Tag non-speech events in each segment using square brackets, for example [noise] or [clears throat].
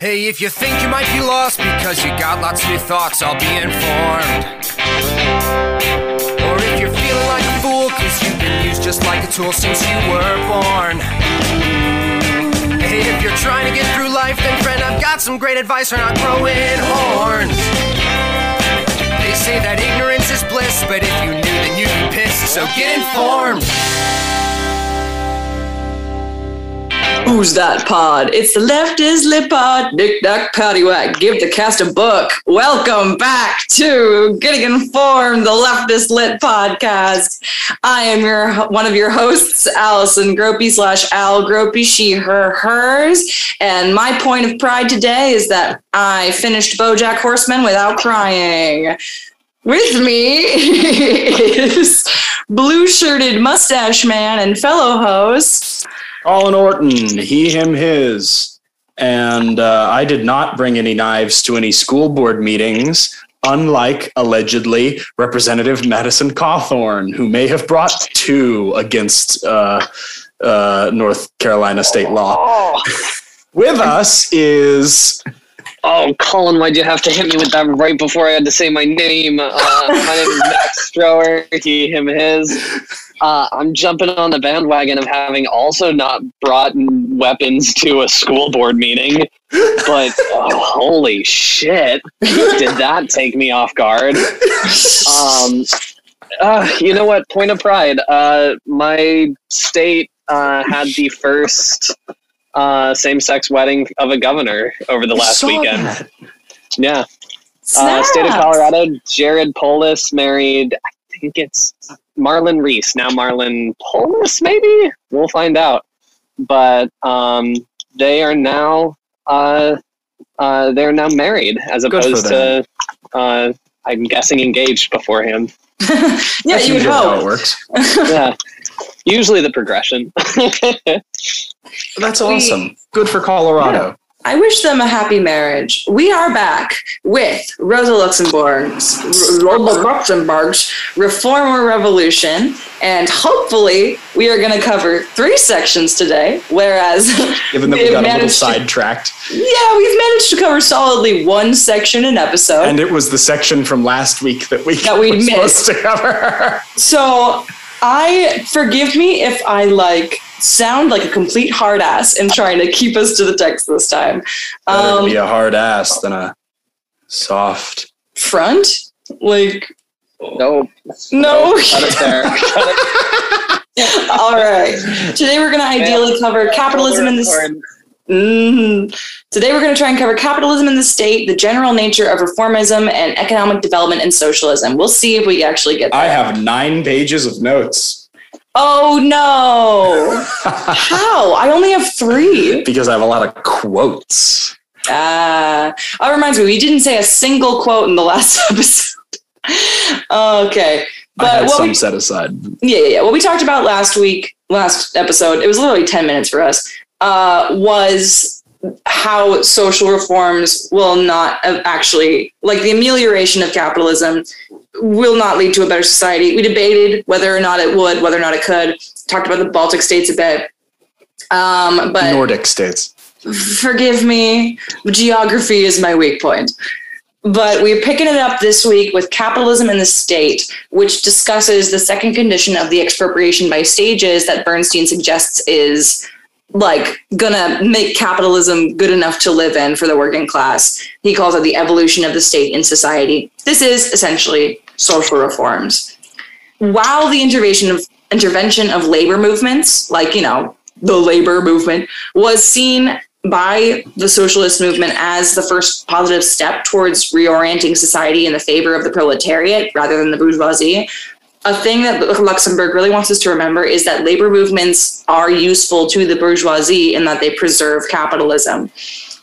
Hey, if you think you might be lost because you got lots of new thoughts, I'll be informed. Or if you're feeling like a fool because you've been used just like a tool since you were born. Hey, if you're trying to get through life, then friend, I've got some great advice for not growing horns. They say that ignorance is bliss, but if you knew, then you'd be pissed, so get informed. Who's that pod? It's the Left is Lit pod. Nick Duck Paddywhack. Give the cast a book. Welcome back to Getting Informed, the Leftist Lit podcast. I am your one of your hosts, Allison Gropey slash Al Gropey, she, her, hers. And my point of pride today is that I finished BoJack Horseman without crying. With me [laughs] is blue shirted mustache man and fellow host. Colin Orton, he, him, his. And uh, I did not bring any knives to any school board meetings, unlike allegedly Representative Madison Cawthorn, who may have brought two against uh, uh, North Carolina state law. With us is Oh, Colin, why'd you have to hit me with that right before I had to say my name? Uh, my name is Max Strower, he, him, his. Uh, I'm jumping on the bandwagon of having also not brought weapons to a school board meeting, but [laughs] oh, holy shit, did that take me off guard? Um, uh, you know what? Point of pride. Uh, my state uh, had the first uh, same-sex wedding of a governor over the last weekend. that. Yeah, uh, state of Colorado. Jared Polis married. I think it's Marlon Reis. Now Marlon Polis, maybe we'll find out. But um, they are now uh, uh, they're now married as Good opposed to uh, I'm guessing engaged beforehand. [laughs] yeah, That's you would usually how it works. [laughs] yeah, usually the progression. [laughs] That's awesome. Good for Colorado. I wish them a happy marriage. We are back with Rosa Luxemburg's Rosa Luxemburg's Reform or Revolution, and hopefully we are going to cover three sections today. Whereas, [laughs] Given that we got a little sidetracked. yeah, we've managed to cover solidly one section an episode. And it was the section from last week that we That we [laughs] missed. supposed to cover. So I forgive me if I like sound like a complete hard ass in trying to keep us to the text this time. Better Um, be a hard ass than a soft. front, like no, no. cut it there. Cut [laughs] it All right. Today we're going to ideally cover capitalism in the Mhm. Today we're going to try and cover capitalism in the state, the general nature of reformism, and economic development and socialism. We'll see if we actually get I have nine pages of notes Oh no! [laughs] How? I only have three. because I have a lot of quotes. Ah, that reminds me, we didn't say a single quote in the last [laughs] episode. okay, I but had what some we, set aside. yeah, yeah, yeah, what we talked about last week, last episode, it was literally ten minutes for us. Uh, was how social reforms will not actually like the amelioration of capitalism will not lead to a better society. We debated whether or not it would, whether or not it could. Talked about the Baltic states a bit. Um, but Nordic states. forgive me, geography is my weak point. But we're picking it up this week with Capitalism in the State, which discusses the second condition of the expropriation by stages that Bernstein suggests is like gonna make capitalism good enough to live in for the working class. He calls it the evolution of the state in society. This is essentially social reforms. While the intervention of intervention of labor movements, like you know, the labor movement, was seen by the socialist movement as the first positive step towards reorienting society in the favor of the proletariat rather than the bourgeoisie. A thing that Luxemburg really wants us to remember is that labor movements are useful to the bourgeoisie in that they preserve capitalism.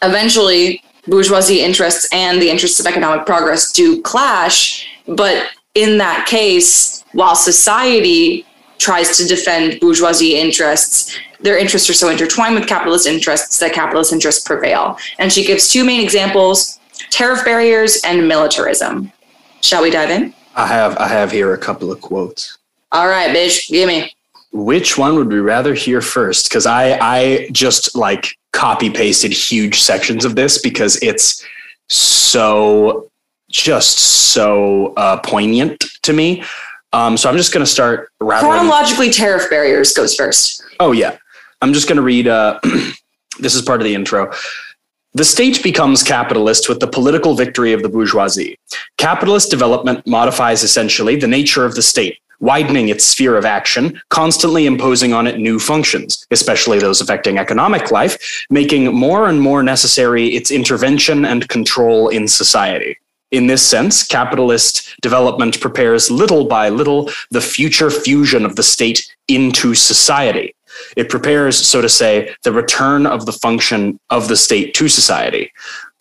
Eventually, bourgeoisie interests and the interests of economic progress do clash, but in that case, while society tries to defend bourgeoisie interests, their interests are so intertwined with capitalist interests that capitalist interests prevail. And she gives two main examples tariff barriers and militarism. Shall we dive in? I have I have here a couple of quotes. All right, bitch, give me. Which one would we rather hear first? Because I I just like copy pasted huge sections of this because it's so just so uh, poignant to me. Um, so I'm just going to start rattling. Chronologically, tariff barriers goes first. Oh, yeah. I'm just going to read. Uh, [clears throat] this is part of the intro. The state becomes capitalist with the political victory of the bourgeoisie. Capitalist development modifies essentially the nature of the state, widening its sphere of action, constantly imposing on it new functions, especially those affecting economic life, making more and more necessary its intervention and control in society. In this sense, capitalist development prepares little by little the future fusion of the state into society. It prepares, so to say, the return of the function of the state to society.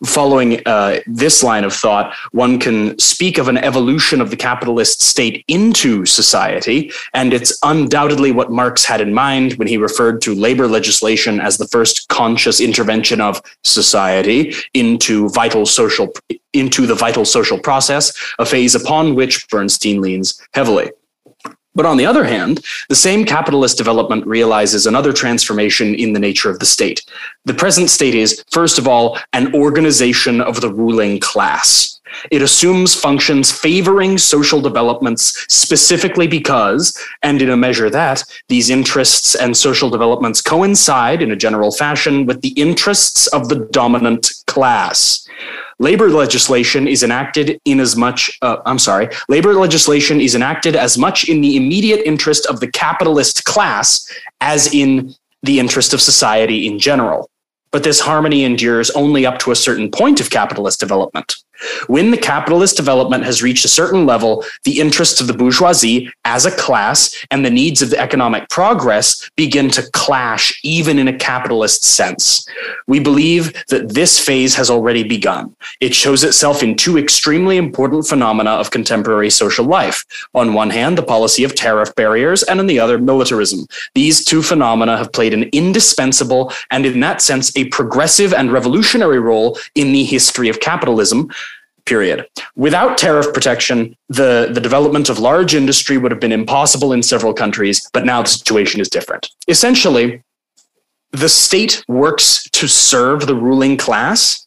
Following uh, this line of thought, one can speak of an evolution of the capitalist state into society, and it's undoubtedly what Marx had in mind when he referred to labor legislation as the first conscious intervention of society into vital social into the vital social process, a phase upon which Bernstein leans heavily. But on the other hand, the same capitalist development realizes another transformation in the nature of the state. The present state is, first of all, an organization of the ruling class. It assumes functions favoring social developments specifically because, and in a measure that, these interests and social developments coincide in a general fashion with the interests of the dominant class. Labor legislation is enacted in as much, uh, I'm sorry, labor legislation is enacted as much in the immediate interest of the capitalist class as in the interest of society in general. But this harmony endures only up to a certain point of capitalist development. When the capitalist development has reached a certain level, the interests of the bourgeoisie as a class and the needs of the economic progress begin to clash, even in a capitalist sense. We believe that this phase has already begun. It shows itself in two extremely important phenomena of contemporary social life. On one hand, the policy of tariff barriers, and on the other, militarism. These two phenomena have played an indispensable and, in that sense, a progressive and revolutionary role in the history of capitalism period. Without tariff protection, the, the development of large industry would have been impossible in several countries, but now the situation is different. Essentially, the state works to serve the ruling class,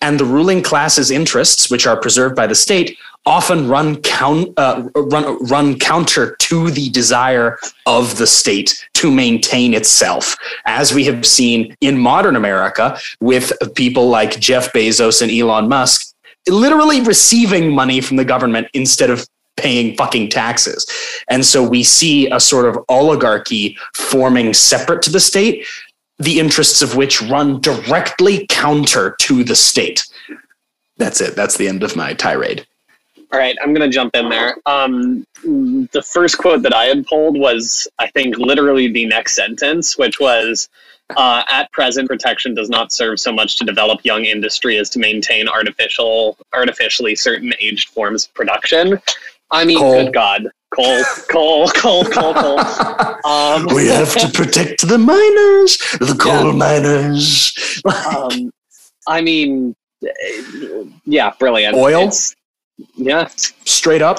and the ruling class's interests, which are preserved by the state, often run, count, uh, run, run counter to the desire of the state to maintain itself, as we have seen in modern America with people like Jeff Bezos and Elon Musk literally receiving money from the government instead of paying fucking taxes. And so we see a sort of oligarchy forming separate to the state, the interests of which run directly counter to the state. That's it. That's the end of my tirade. All right, I'm going to jump in there. Um, the first quote that I had pulled was, I think, literally the next sentence, which was uh, at present, protection does not serve so much to develop young industry as to maintain artificial, artificially certain aged forms of production. I mean, Coal. good God, coal, coal, [laughs] coal, coal, coal. Um, we have to protect the miners, the coal miners. um, I mean, yeah, brilliant. Oil? It's- yeah, Straight up,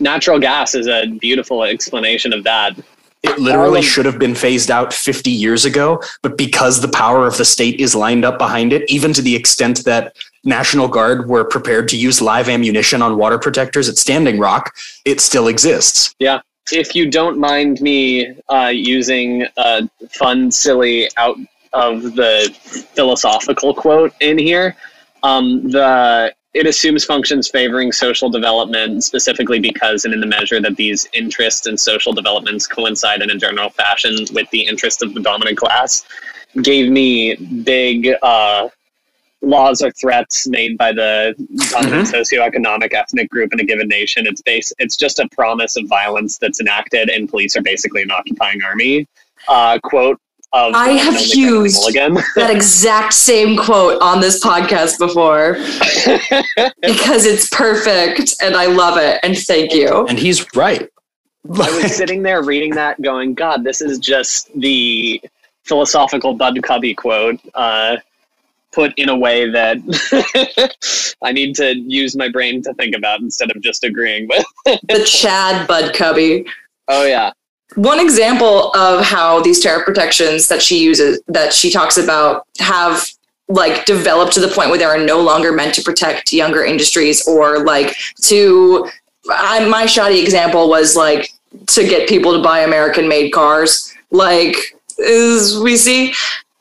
natural gas is a beautiful explanation of that. It literally should have been phased out 50 years ago, but because the power of the state is lined up behind it, even to the extent that National Guard were prepared to use live ammunition on water protectors at Standing Rock, it still exists. Yeah. If you don't mind me uh, using a fun, silly, out of the philosophical quote in here, um, the it assumes functions favoring social development specifically because and in the measure that these interests and social developments coincide in a general fashion with the interest of the dominant class gave me big uh, laws or threats made by the dominant socioeconomic ethnic group in a given nation. It's base. It's just a promise of violence that's enacted, and police are basically an occupying army. Uh, quote of I have used- again. [laughs] that exact same quote on this podcast before [laughs] because it's perfect and I love it. And thank you. And he's right. I was sitting there reading that, going, "God, this is just the philosophical Bud Cubby quote." Uh, Put in a way that [laughs] I need to use my brain to think about instead of just agreeing with. The Chad Bud Cubby. Oh yeah. One example of how these tariff protections that she uses that she talks about have like developed to the point where they are no longer meant to protect younger industries or like to I, my shoddy example was like to get people to buy american made cars. Like is we see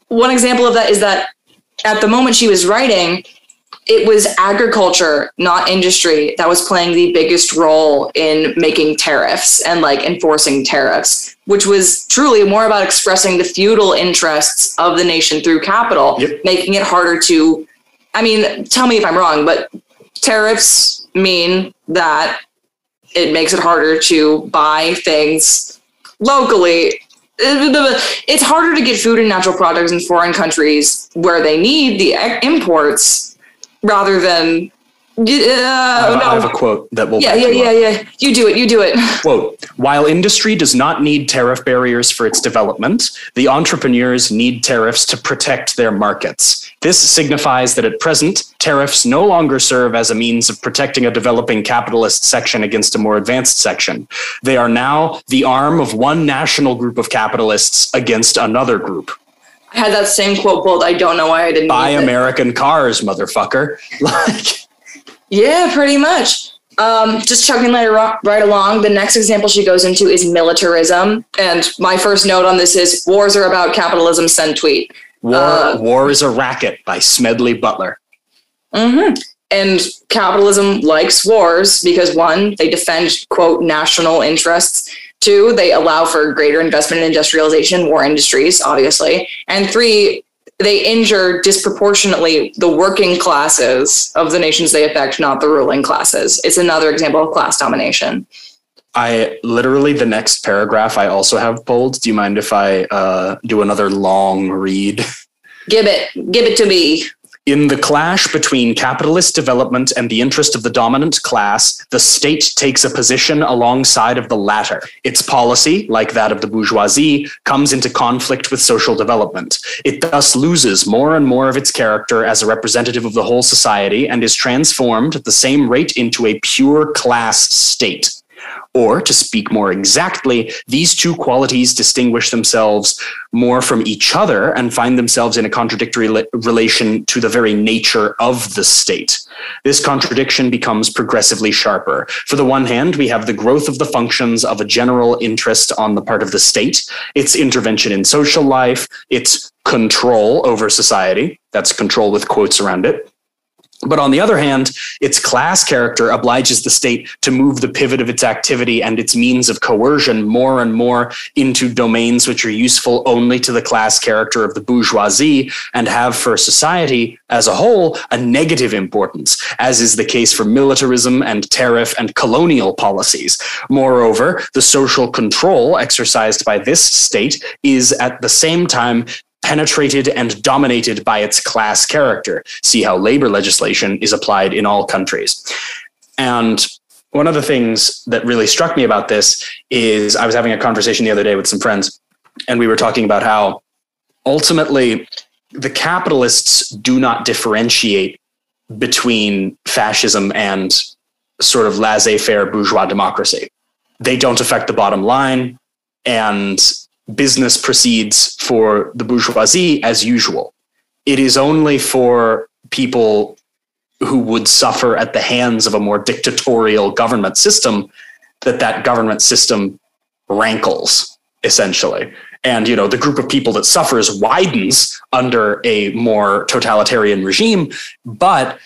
one example of that is that at the moment she was writing it was agriculture, not industry, that was playing the biggest role in making tariffs and like enforcing tariffs, which was truly more about expressing the feudal interests of the nation through capital, Yep. making it harder to. I mean, tell me if I'm wrong, but tariffs mean that it makes it harder to buy things locally. It's harder to get food and natural products in foreign countries where they need the imports rather than. Uh, I, have, I have a quote that will Yeah, yeah, yeah, yeah. You do it. You do it. [laughs] Quote While industry does not need tariff barriers for its development, the entrepreneurs need tariffs to protect their markets. This signifies that at present, tariffs no longer serve as a means of protecting a developing capitalist section against a more advanced section. They are now the arm of one national group of capitalists against another group. I had that same quote pulled. I don't know why I didn't. Buy use it. American cars, motherfucker. [laughs] Like, Yeah, pretty much. Um, just chugging right, right along. The next example she goes into is militarism. And my first note on this is wars are about capitalism, send tweet. War, Uh, War is a Racket by Smedley Butler. Mm-hmm. And capitalism likes wars because one, they defend, quote, national interests. Two, they allow for greater investment in industrialization, war industries, obviously. And three, they injure disproportionately the working classes of the nations they affect, not the ruling classes. It's another example of class domination. I literally the next paragraph I also have pulled. Do you mind if I uh, do another long read? Give it, give it to me. In the clash between capitalist development and the interest of the dominant class, the state takes a position alongside of the latter. Its policy, like that of the bourgeoisie, comes into conflict with social development. It thus loses more and more of its character as a representative of the whole society and is transformed at the same rate into a pure class state. Or, to speak more exactly, these two qualities distinguish themselves more from each other and find themselves in a contradictory li- relation to the very nature of the state. This contradiction becomes progressively sharper. For the one hand, we have the growth of the functions of a general interest on the part of the state, its intervention in social life, its control over society. That's control with quotes around it. But on the other hand, its class character obliges the state to move the pivot of its activity and its means of coercion more and more into domains which are useful only to the class character of the bourgeoisie and have for society as a whole a negative importance, as is the case for militarism and tariff and colonial policies. Moreover, the social control exercised by this state is at the same time penetrated and dominated by its class character. See how labor legislation is applied in all countries. And one of the things that really struck me about this is I was having a conversation the other day with some friends, and we were talking about how ultimately the capitalists do not differentiate between fascism and sort of laissez faire bourgeois democracy. They don't affect the bottom line, and business proceeds for the bourgeoisie as usual. It is only for people who would suffer at the hands of a more dictatorial government system that that government system rankles essentially and you know the group of people that suffers widens under a more totalitarian regime but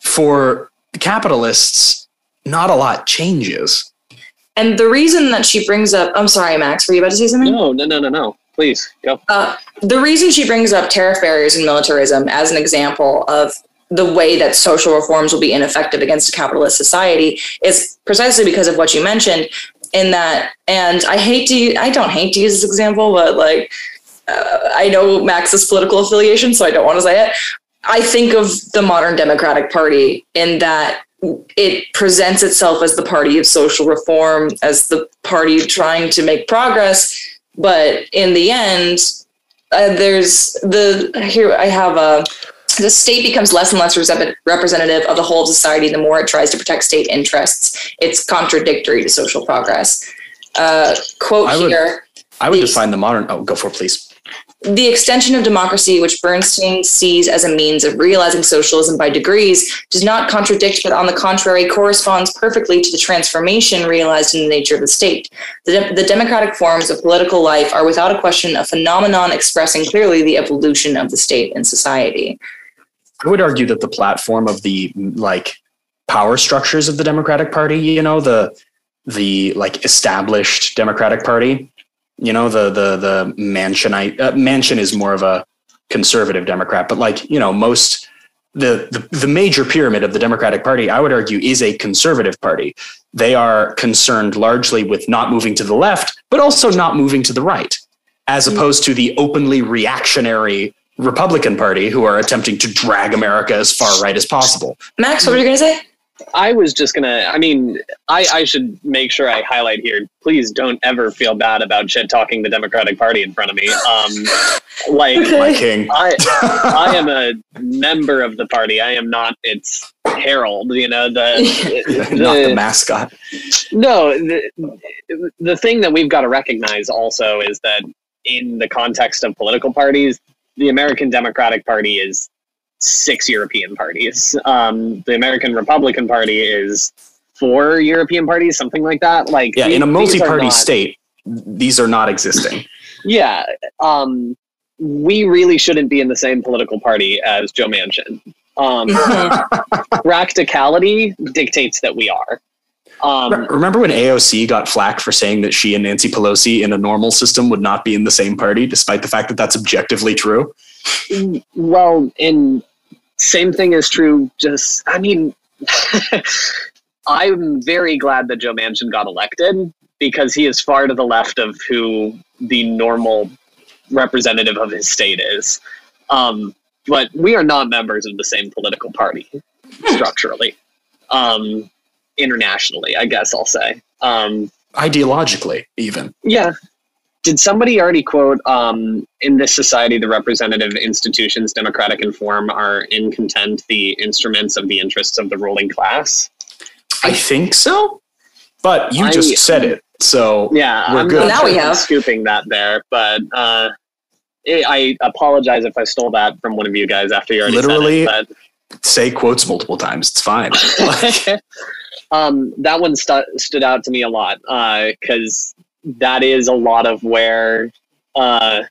for capitalists not a lot changes And the reason that she brings up, I'm sorry, Max, were you about to say something? No, no, no, no, no. Please go. Uh, the reason she brings up tariff barriers and militarism as an example of the way that social reforms will be ineffective against a capitalist society is precisely because of what you mentioned in that and i hate to i don't hate to use this example but like uh, i know max's political affiliation so i don't want to say it i think of the modern democratic party in that it presents itself as the party of social reform as the party trying to make progress but in the end uh, there's the here I have a the state becomes less and less representative of the whole of society the more it tries to protect state interests. It's contradictory to social progress. Uh, quote I would- here. I would define the modern. Oh, go for it, please. The extension of democracy, which Bernstein sees as a means of realizing socialism by degrees, does not contradict, but on the contrary, corresponds perfectly to the transformation realized in the nature of the state. The, de- the democratic forms of political life are without a question a phenomenon expressing clearly the evolution of the state and society. I would argue that the platform of the like power structures of the Democratic Party, you know, the the like established Democratic Party, you know, the the the Manchinite uh, Manchin is more of a conservative Democrat, but like you know, most the, the the major pyramid of the Democratic Party, I would argue, is a conservative party. They are concerned largely with not moving to the left, but also not moving to the right, as opposed to the openly reactionary Republican Party who are attempting to drag America as far right as possible. Max, what were you going to say? I was just gonna. I mean, I, I should make sure I highlight here. Please don't ever feel bad about shit talking the Democratic Party in front of me. Um, like My king. I, I [laughs] am a member of the party. I am not its herald. You know the, [laughs] not the mascot. No, the, the thing that we've got to recognize also is that in the context of political parties, the American Democratic Party is six European parties. Um, the American Republican Party is four European parties, something like that. Like Yeah, the- in a multi-party not- state, these are not existing. [laughs] Yeah, um, we really shouldn't be in the same political party as Joe Manchin. Um, [laughs] practicality dictates that we are. Um, Remember when AOC got flack for saying that she and Nancy Pelosi in a normal system would not be in the same party, despite the fact that that's objectively true? Well, and same thing is true. Just, I mean, [laughs] I'm very glad that Joe Manchin got elected because he is far to the left of who the normal representative of his state is. Um, but we are not members of the same political party structurally, um, internationally, I guess I'll say. Um, Ideologically, even. yeah. Did somebody already quote um, in this society the representative institutions, democratic in form, are in content the instruments of the interests of the ruling class? I think so, but you I- just said it, so Yeah, We're I'm good. not Now we sure if I'm have. scooping that there, but uh, I I apologize if I stole that from one of you guys after you already Literally- said it. say quotes multiple times. It's fine. [laughs] Um, that one stu- stood out to me a lot because that is a lot of where uh,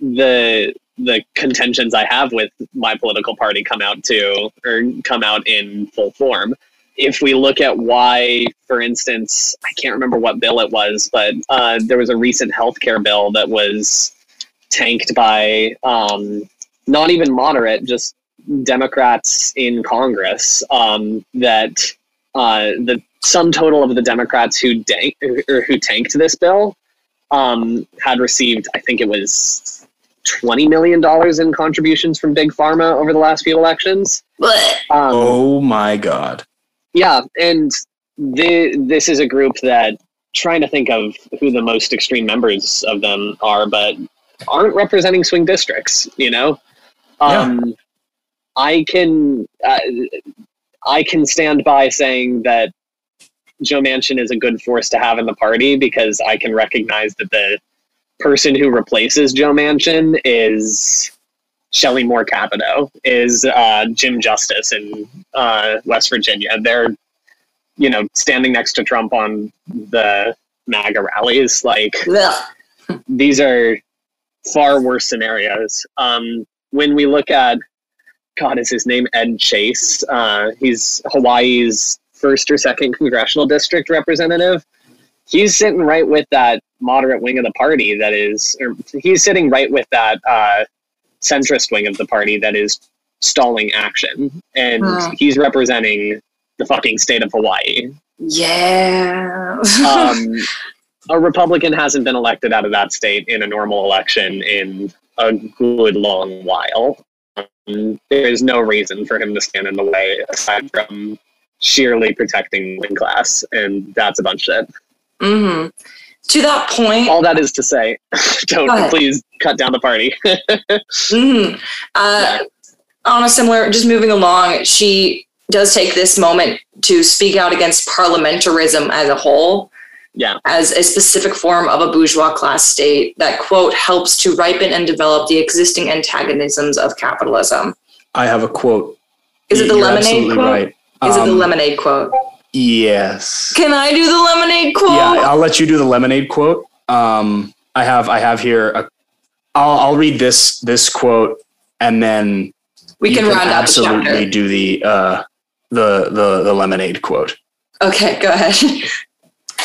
the the contentions I have with my political party come out to or come out in full form. If we look at why, for instance, I can't remember what bill it was, but uh, there was a recent healthcare bill that was tanked by um, not even moderate, just Democrats in Congress. Um, that uh, the sum total of the Democrats who dank, or who tanked this bill um, had received, I think it was twenty million dollars in contributions from big pharma over the last few elections. Um, oh my god. yeah, and the, this is a group that trying to think of who the most extreme members of them are, but aren't representing swing districts. You know, um, I can uh, I can stand by saying that Joe Manchin is a good force to have in the party because I can recognize that the person who replaces Joe Manchin is Shelley Moore Capito, is uh, Jim Justice in uh, West Virginia. They're, you know, standing next to Trump on the MAGA rallies. Like, Blech. these are far worse scenarios. Um, when we look at, God, is his name Ed Chase? Uh, he's Hawaii's first or second congressional district representative. He's sitting right with that moderate wing of the party that is, or he's sitting right with that uh, centrist wing of the party that is stalling action. And Hmm. he's representing the fucking state of Hawaii Yeah. [laughs] um, a Republican hasn't been elected out of that state in a normal election in a good long while. Um, there is no reason for him to stand in the way aside from sheerly protecting the middle class, and that's a bunch of shit. hmm To that point, All that is to say, [laughs] don't please cut down the party. [laughs] hmm Uh, on a similar, just moving along, she does take this moment to speak out against parliamentarism as a whole, Yeah. as a specific form of a bourgeois class state that, quote, helps to ripen and develop the existing antagonisms of capitalism. I have a quote. Is it the You're lemonade absolutely quote? Right. Is it the Um, lemonade quote? Yes. Can I do the lemonade quote? Yeah, I'll let you do the lemonade quote. Um, I have I have here. A, I'll I'll read this this quote, and then we you can, round out the absolutely do the uh the the the lemonade quote. Okay, go ahead. [laughs]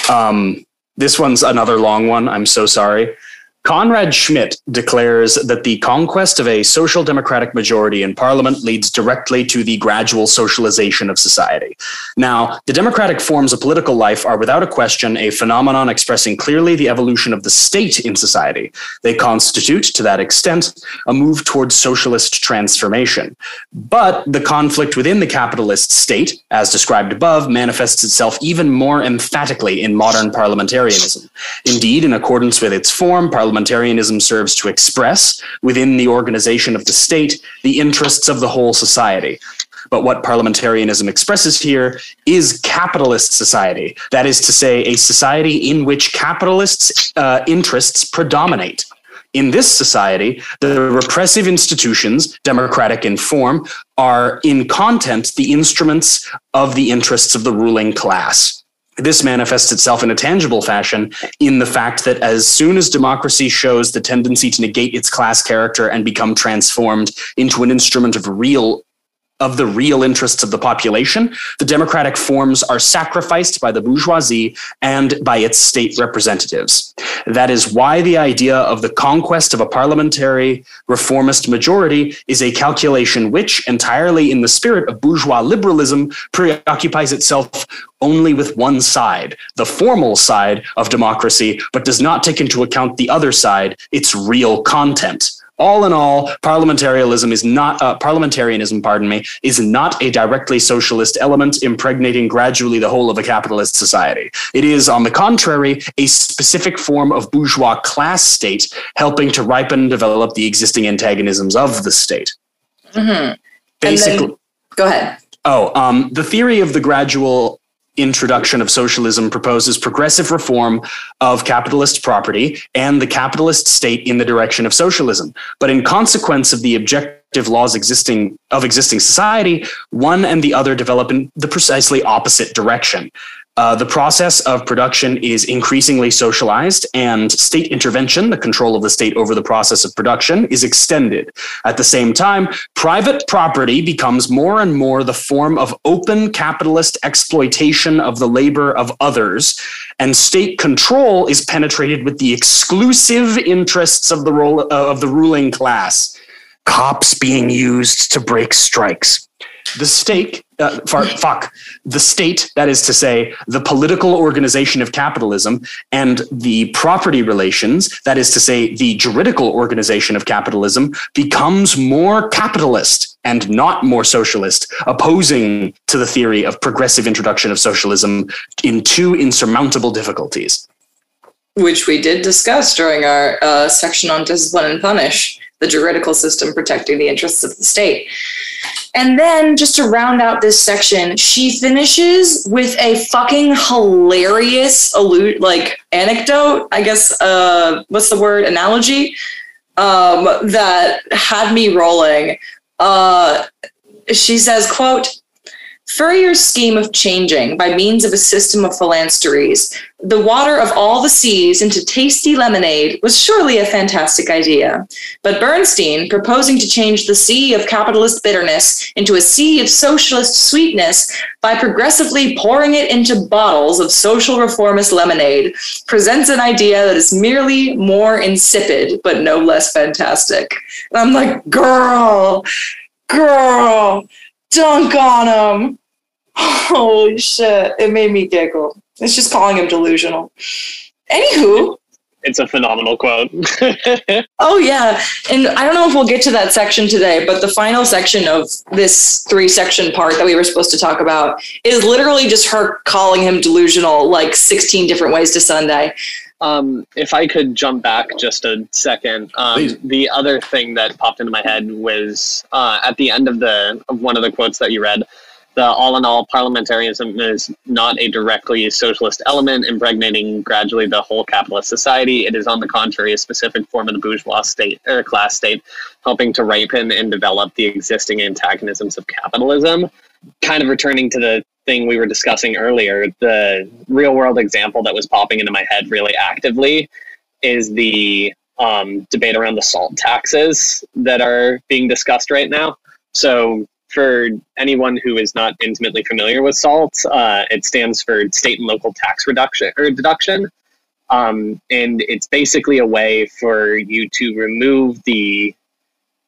Um, this one's another long one. I'm so sorry. Conrad Schmidt declares that the conquest of a social democratic majority in parliament leads directly to the gradual socialization of society. Now, the democratic forms of political life are without a question a phenomenon expressing clearly the evolution of the state in society. They constitute, to that extent, a move towards socialist transformation. But the conflict within the capitalist state, as described above, manifests itself even more emphatically in modern parliamentarianism. Indeed, in accordance with its form, parliamentarism serves to express, within the organization of the state, the interests of the whole society. But what parliamentarianism expresses here is capitalist society. That is to say, a society in which capitalists' uh, interests predominate. In this society, the repressive institutions, democratic in form, are in content the instruments of the interests of the ruling class. This manifests itself in a tangible fashion in the fact that as soon as democracy shows the tendency to negate its class character and become transformed into an instrument of real of the real interests of the population, the democratic forms are sacrificed by the bourgeoisie and by its state representatives. That is why the idea of the conquest of a parliamentary reformist majority is a calculation which, entirely in the spirit of bourgeois liberalism, preoccupies itself only with one side, the formal side of democracy, but does not take into account the other side, its real content. All in all, parliamentarianism is not uh, parliamentarianism, pardon me, is not a directly socialist element impregnating gradually the whole of a capitalist society. It is, on the contrary, a specific form of bourgeois class state, helping to ripen and develop the existing antagonisms of the state. Mhm. Basically, Go ahead. Oh, um, the theory of the gradual introduction of socialism proposes progressive reform of capitalist property and the capitalist state in the direction of socialism. But in consequence of the objective laws existing of existing society, one and the other develop in the precisely opposite direction. Uh, the process of production is increasingly socialized, and state intervention, the control of the state over the process of production, is extended. At the same time, private property becomes more and more the form of open capitalist exploitation of the labor of others, and state control is penetrated with the exclusive interests of the role uh, of the ruling class. Cops being used to break strikes. The state, uh, far, [laughs] fuck, the state, that is to say, the political organization of capitalism, and the property relations, that is to say, the juridical organization of capitalism, becomes more capitalist and not more socialist, opposing to the theory of progressive introduction of socialism in two insurmountable difficulties. Which we did discuss during our uh, section on discipline and punish, the juridical system protecting the interests of the state. And then, just to round out this section, she finishes with a fucking hilarious like anecdote. I guess, uh, what's the word? Analogy um, that had me rolling. Uh, she says, "quote Fourier's scheme of changing by means of a system of phalansteries the water of all the seas into tasty lemonade was surely a fantastic idea. But Bernstein, proposing to change the sea of capitalist bitterness into a sea of socialist sweetness by progressively pouring it into bottles of social reformist lemonade, presents an idea that is merely more insipid, but no less fantastic. And I'm like, girl, girl, dunk on him. Holy shit. It made me giggle. It's just calling him delusional. Anywho, It's a phenomenal quote. [laughs] oh yeah. And I don't know if we'll get to that section today, but the final section of this three section part that we were supposed to talk about is literally just her calling him delusional like 16 different ways to Sunday. Um, if I could jump back just a second, um, the other thing that popped into my head was uh, at the end of the of one of the quotes that you read. the all in all parliamentarism is not a directly socialist element impregnating gradually the whole capitalist society. It is, on the contrary, a specific form of the bourgeois state or class state, helping to ripen and develop the existing antagonisms of capitalism. Kind of returning to the thing we were discussing earlier, the real world example that was popping into my head really actively is the um, debate around the salt taxes that are being discussed right now. So, for anyone who is not intimately familiar with SALT, uh, it stands for state and local tax reduction or deduction. Um, and it's basically a way for you to remove the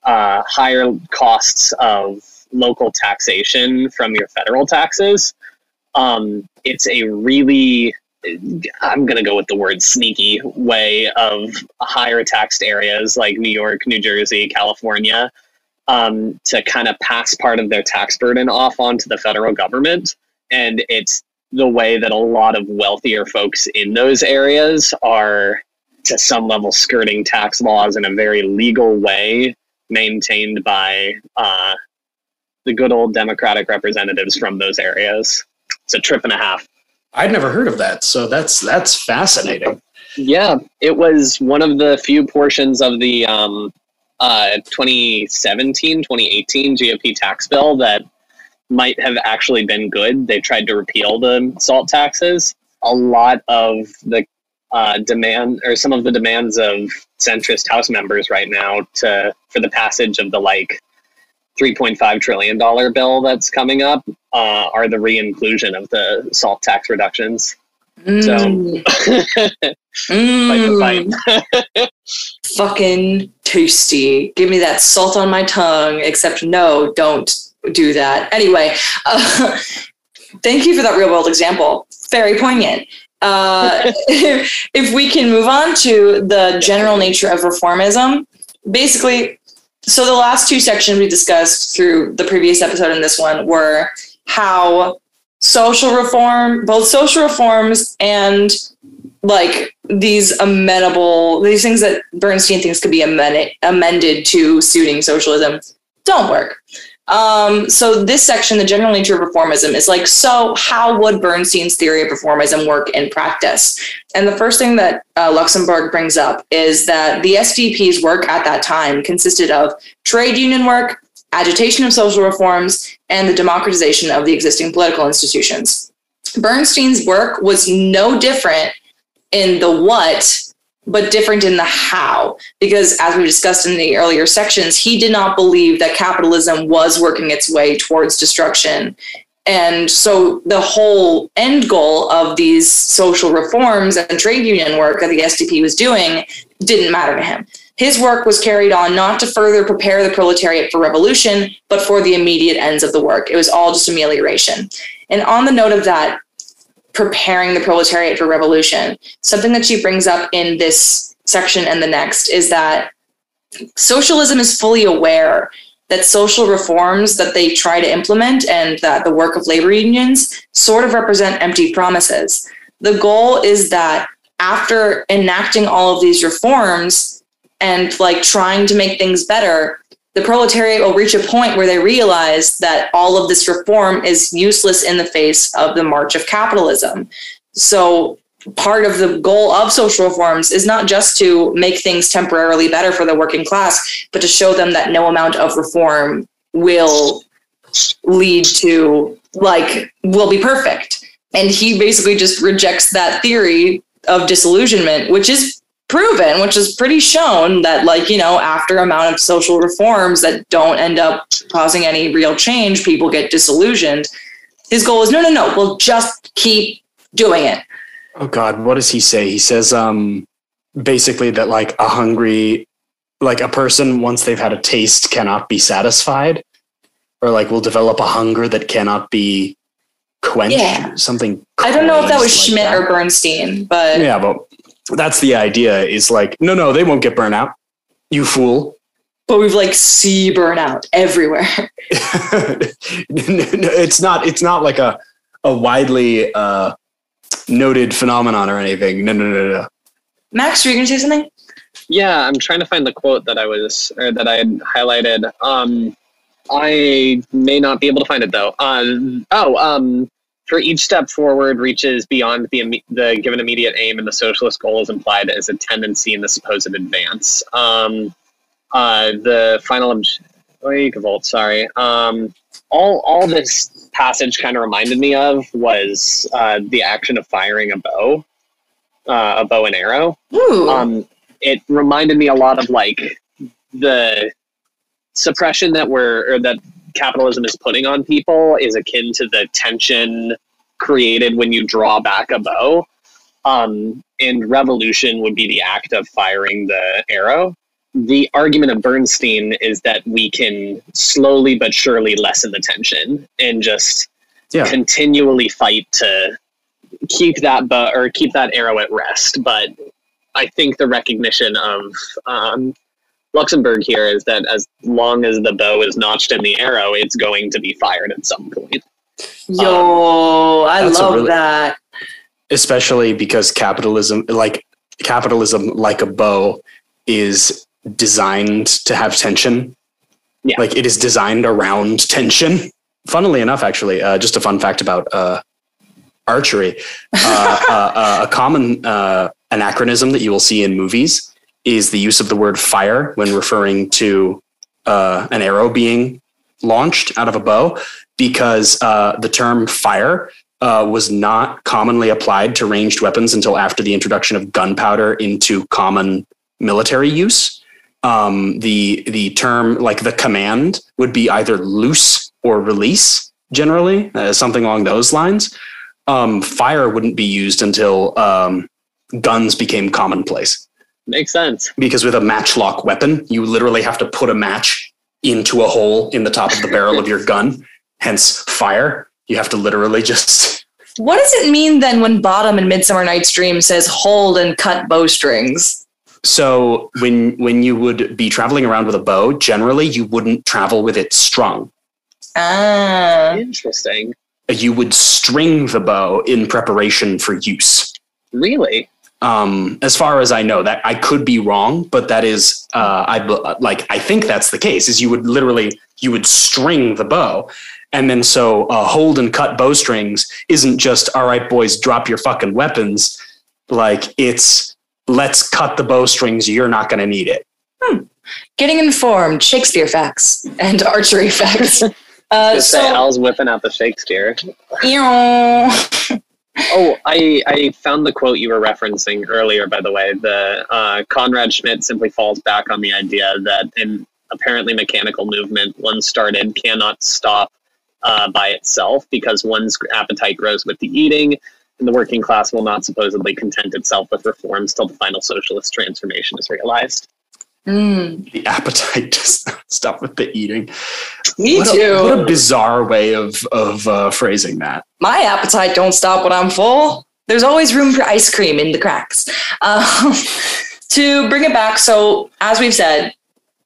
uh, higher costs of local taxation from your federal taxes. Um, it's a really, I'm going to go with the word sneaky way of higher taxed areas like New York, New Jersey, California um, to kind of pass part of their tax burden off onto the federal government. And it's the way that a lot of wealthier folks in those areas are, to some level, skirting tax laws in a very legal way, maintained by uh, the good old Democratic representatives from those areas. It's a trip and a half. I'd never heard of that, so that's that's fascinating. Yeah, it was one of the few portions of the um, uh, 2017, 2018 GOP tax bill that might have actually been good. They tried to repeal the salt taxes. A lot of the uh, demand or some of the demands of centrist House members right now to for the passage of the like 3.5 trillion dollar bill that's coming up uh, are the re-inclusion of the salt tax reductions. Mm. So Mm. the. [laughs] Fucking toasty. Give me that salt on my tongue, except no, don't do that. Anyway, uh, [laughs] thank you for that real world example. Very poignant. Uh, [laughs] if we can move on to the general nature of reformism, basically, so the last two sections we discussed through the previous episode and this one were how social reform, both social reforms and like these amenable, these things that Bernstein thinks could be amended, amended to suiting socialism, don't work. Um, so this section, the general nature of reformism, is like, so how would Bernstein's theory of reformism work in practice? And the first thing that uh, Luxemburg brings up is that the SDP's work at that time consisted of trade union work, agitation of social reforms, and the democratization of the existing political institutions. Bernstein's work was no different in the what, but different in the how. Because as we discussed in the earlier sections, he did not believe that capitalism was working its way towards destruction. And so the whole end goal of these social reforms and trade union work that the SDP was doing didn't matter to him. His work was carried on not to further prepare the proletariat for revolution, but for the immediate ends of the work. It was all just amelioration. And on the note of that, preparing the proletariat for revolution, something that she brings up in this section and the next is that socialism is fully aware that social reforms that they try to implement and that the work of labor unions sort of represent empty promises. The goal is that after enacting all of these reforms and like trying to make things better, the proletariat will reach a point where they realize that all of this reform is useless in the face of the march of capitalism. So part of the goal of social reforms is not just to make things temporarily better for the working class, but to show them that no amount of reform will lead to like will be perfect. And he basically just rejects that theory of disillusionment, which is proven, which is pretty shown that like, you know, after amount of social reforms that don't end up causing any real change, people get disillusioned. His goal is no, no, no, we'll just keep doing it. Oh God, what does he say? He says um basically that like a hungry like a person once they've had a taste cannot be satisfied or like will develop a hunger that cannot be quenched. Yeah. Something I don't know if that was crazed Schmidt like or Bernstein, but Yeah, but that's the idea is like, no, no, they won't get burnout. You fool. [laughs] but we've like see burnout everywhere. [laughs] it's not it's not like a a widely uh noted phenomenon or anything. No, no, no, no. Max, were you gonna say something? Yeah, I'm trying to find the quote that I was or that I had highlighted. Um, I may not be able to find it though. Um, oh, um, for each step forward reaches beyond the the given immediate aim, and the socialist goal is implied as a tendency in the supposed advance. Um, uh, the final obj- oh, sorry. Um, all all this passage kind of reminded me of was uh, the action of firing a bow, uh, a bow and arrow. Um, it reminded me a lot of like the suppression that we're or that capitalism is putting on people is akin to the tension created when you draw back a bow. Um, and revolution would be the act of firing the arrow. The argument of Bernstein is that we can slowly but surely lessen the tension and just Yeah. continually fight to keep that bow or keep that arrow at rest. But I think the recognition of um, Luxemburg here is that as long as the bow is notched in the arrow, it's going to be fired at some point. Yo, I love really- that. especially because capitalism like capitalism like a bow is designed to have tension Yeah. like it is designed around tension funnily enough actually uh, just a fun fact about uh, archery uh, [laughs] uh, uh, a common uh, anachronism that you will see in movies is the use of the word fire when referring to uh, an arrow being launched out of a bow because uh, the term fire uh, was not commonly applied to ranged weapons until after the introduction of gunpowder into common military use. Um, the the term like the command would be either loose or release generally, uh, something along those lines. Um, fire wouldn't be used until um, guns became commonplace Makes sense. because with a matchlock weapon, you literally have to put a match into a hole in the top of the barrel of your gun. Hence, fire. You have to literally just. What does it mean then when Bottom in Midsummer Night's Dream says hold and cut bowstrings? So when when you would be traveling around with a bow, generally you wouldn't travel with it strung. Ah. Interesting. You would string the bow in preparation for use. Really? Um, as far as I know, that I could be wrong, but that is, uh, I like, I think that's the case. Is you would literally you would string the bow, and then so uh, hold and cut bowstrings isn't just all right, boys, drop your fucking weapons. Like it's let's cut the bowstrings. You're not going to need it. Getting informed, Shakespeare facts and [laughs] archery facts. Uh, Just say Al's whipping out the Shakespeare. [laughs] Ew. Oh, I, I found the quote you were referencing earlier, by the way. The uh, Conrad Schmidt simply falls back on the idea that an apparently mechanical movement, once started, cannot stop uh, by itself because one's appetite grows with the eating, and the working class will not supposedly content itself with reforms till the final socialist transformation is realized. Mm, The appetite [laughs] does not stop with the eating. Me what too. A, what a bizarre way of of uh, phrasing that. My appetite don't stop when I'm full. There's always room for ice cream in the cracks. Um, [laughs] to bring it back, so as we've said,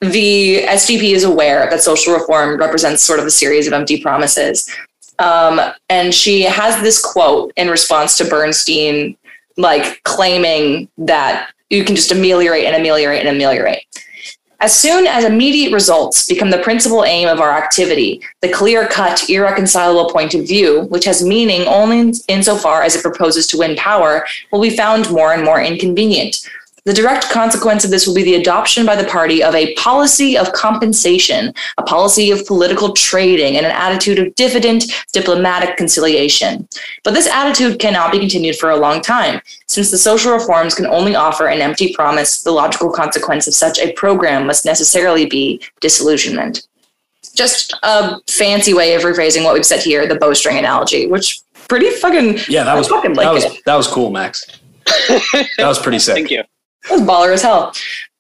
the SDP is aware that social reform represents sort of a series of empty promises. Um, and she has this quote in response to Bernstein, like claiming that you can just ameliorate and ameliorate and ameliorate. As soon as immediate results become the principal aim of our activity, the clear cut, irreconcilable point of view, which has meaning only insofar as it proposes to win power, will be found more and more inconvenient. The direct consequence of this will be the adoption by the party of a policy of compensation, a policy of political trading, and an attitude of diffident diplomatic conciliation. But this attitude cannot be continued for a long time. Since the social reforms can only offer an empty promise, the logical consequence of such a program must necessarily be disillusionment. Just a fancy way of rephrasing what we've said here, the bowstring analogy, which pretty fucking Yeah, that I was fucking that was it. that was cool, Max. [laughs] That was pretty sick. Thank you. Was baller as hell.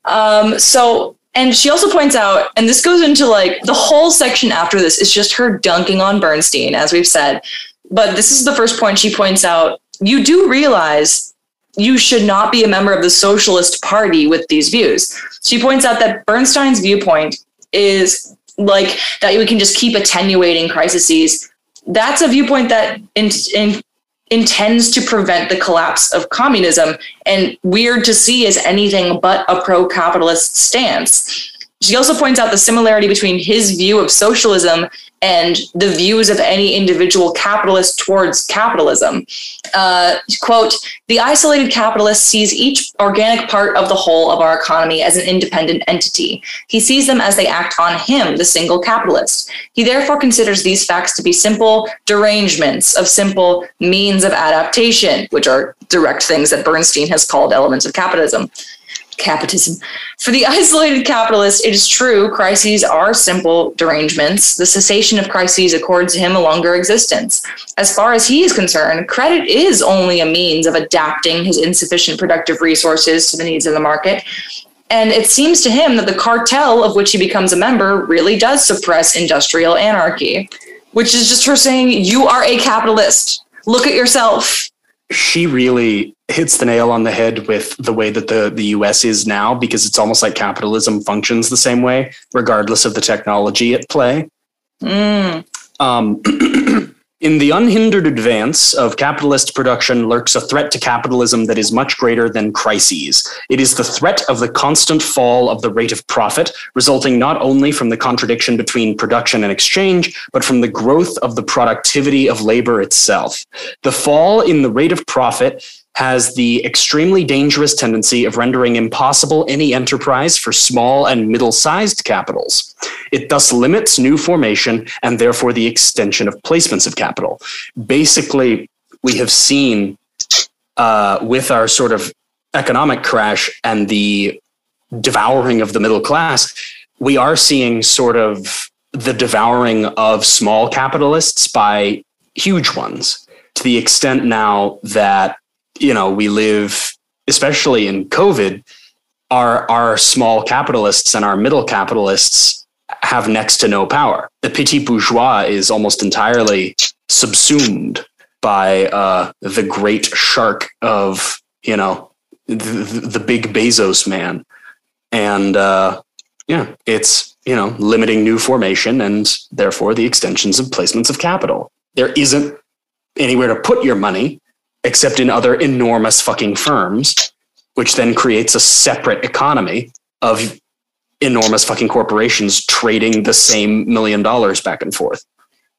Um, so, and she also points out, and this goes into like the whole section after this is just her dunking on Bernstein, as we've said. But this is the first point she points out. You do realize you should not be a member of the Socialist Party with these views. She points out that Bernstein's viewpoint is like that we can just keep attenuating crises. That's a viewpoint that in, in, intends to prevent the collapse of communism and weird to see as anything but a pro-capitalist stance. She also points out the similarity between his view of socialism and the views of any individual capitalist towards capitalism. Uh, quote, the isolated capitalist sees each organic part of the whole of our economy as an independent entity. He sees them as they act on him, the single capitalist. He therefore considers these facts to be simple derangements of simple means of adaptation, which are direct things that Bernstein has called elements of capitalism capitalism. For the [laughs] isolated capitalist, it is true crises are simple derangements. The cessation of crises accords him a longer existence. As far as he is concerned, credit is only a means of adapting his insufficient productive resources to the needs of the market. And it seems to him that the cartel of which he becomes a member really does suppress industrial anarchy, which is just her saying, You are a capitalist. Look at yourself she really hits the nail on the head with the way that the, the US is now, because it's almost like capitalism functions the same way, regardless of the technology at play. Mm. Um, [clears throat] In the unhindered advance of capitalist production lurks a threat to capitalism that is much greater than crises. It is the threat of the constant fall of the rate of profit, resulting not only from the contradiction between production and exchange, but from the growth of the productivity of labor itself. The fall in the rate of profit has the extremely dangerous tendency of rendering impossible any enterprise for small and middle sized capitals. It thus limits new formation and therefore the extension of placements of capital. Basically, we have seen uh, with our sort of economic crash and the devouring of the middle class, we are seeing sort of the devouring of small capitalists by huge ones to the extent now that you know, we live, especially in COVID, our our small capitalists and our middle capitalists have next to no power. The petit bourgeois is almost entirely subsumed by uh, the great shark of you know the, the big Bezos man, and uh, yeah, it's you know limiting new formation and therefore the extensions of placements of capital. There isn't anywhere to put your money except in other enormous fucking firms, which then creates a separate economy of enormous fucking corporations trading the same million dollars back and forth.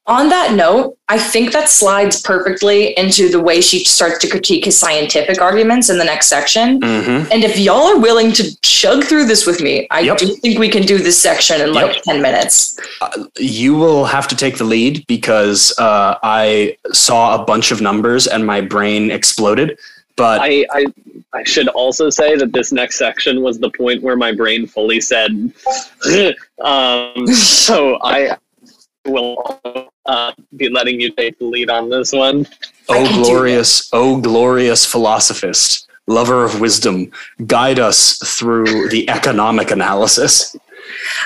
On that note, I think that slides perfectly into the way she starts to critique his scientific arguments in the next section. Mm-hmm. And if y'all are willing to chug through this with me, I Yep. do think we can do this section in like Yep. 10 minutes. You will have to take the lead because uh, I saw a bunch of numbers and my brain exploded. But I, I I should also say that this next section was the point where my brain fully said, [laughs] um, so I will uh, be letting you take the lead on this one. I oh, glorious, oh, glorious philosophist, lover of wisdom, guide us through the economic analysis.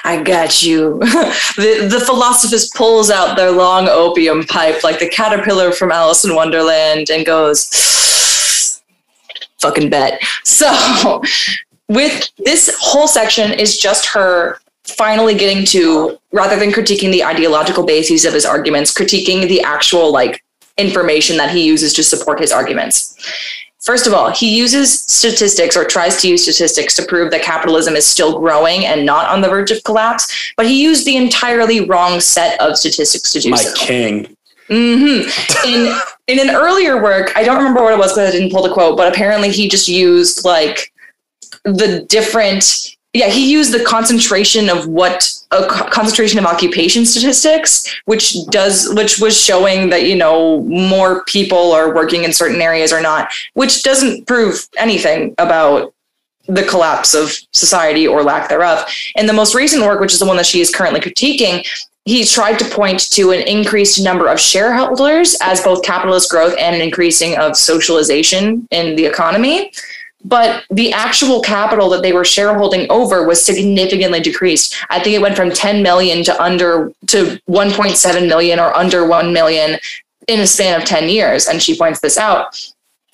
I got you. [laughs] the, the philosophist pulls out their long opium pipe like the caterpillar from Alice in Wonderland and goes, [sighs] fucking bet. So, [laughs] with this whole section is just her finally getting to, rather than critiquing the ideological bases of his arguments, critiquing the actual like information that he uses to support his arguments. First of all, he uses statistics or tries to use statistics to prove that capitalism is still growing and not on the verge of collapse, but he used the entirely wrong set of statistics to do My so. My king. hmm In in an earlier work, I don't remember what it was because I didn't pull the quote, but apparently he just used like the different. Yeah, he used the concentration of what uh, a concentration of occupation statistics, which does which was showing that you know more people are working in certain areas or not, which doesn't prove anything about the collapse of society or lack thereof. In the most recent work, which is the one that she is currently critiquing, he tried to point to an increased number of shareholders as both capitalist growth and an increasing of socialization in the economy. But the actual capital that they were shareholding over was significantly decreased. I think it went from 10 million to under to 1.7 million or under 1 million in a span of 10 years. And she points this out.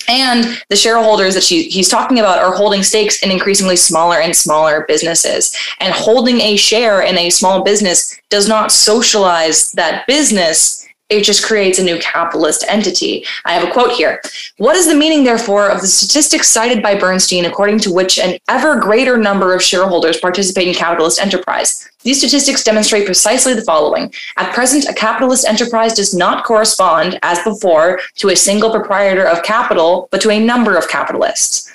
And the shareholders that she, he's talking about are holding stakes in increasingly smaller and smaller businesses. And holding a share in a small business does not socialize that business It just creates a new capitalist entity. I have a quote here. What is the meaning, therefore, of the statistics cited by Bernstein, according to which an ever greater number of shareholders participate in capitalist enterprise? These statistics demonstrate precisely the following. At present, a capitalist enterprise does not correspond, as before, to a single proprietor of capital, but to a number of capitalists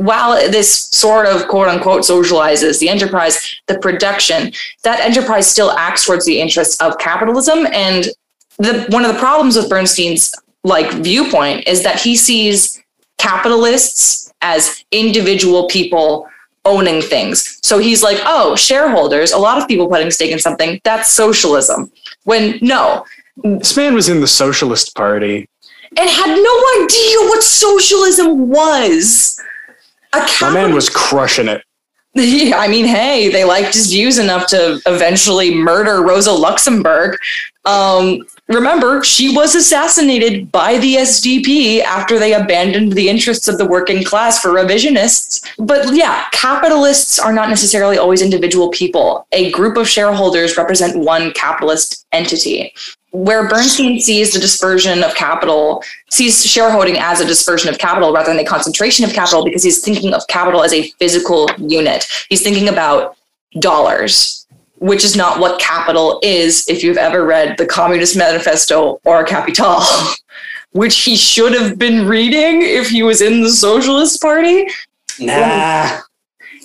while this sort of quote unquote socializes the enterprise, the production, that enterprise still acts towards the interests of capitalism. And the one of the problems with Bernstein's like viewpoint is that he sees capitalists as individual people owning things. So he's like, oh, shareholders, a lot of people putting stake in something, that's socialism. When no. This man was in the Socialist Party and had no idea what socialism was. My man was crushing it. Yeah, [laughs] I mean, hey, they liked his views enough to eventually murder Rosa Luxemburg. Um, remember, she was assassinated by the SDP after they abandoned the interests of the working class for revisionists. But yeah, capitalists are not necessarily always individual people. A group of shareholders represent one capitalist entity where Bernstein sees the dispersion of capital, sees shareholding as a dispersion of capital rather than a concentration of capital because he's thinking of capital as a physical unit. He's thinking about dollars, which is not what capital is if you've ever read the Communist Manifesto or Capital, [laughs] which he should have been reading if he was in the Socialist Party. Nah.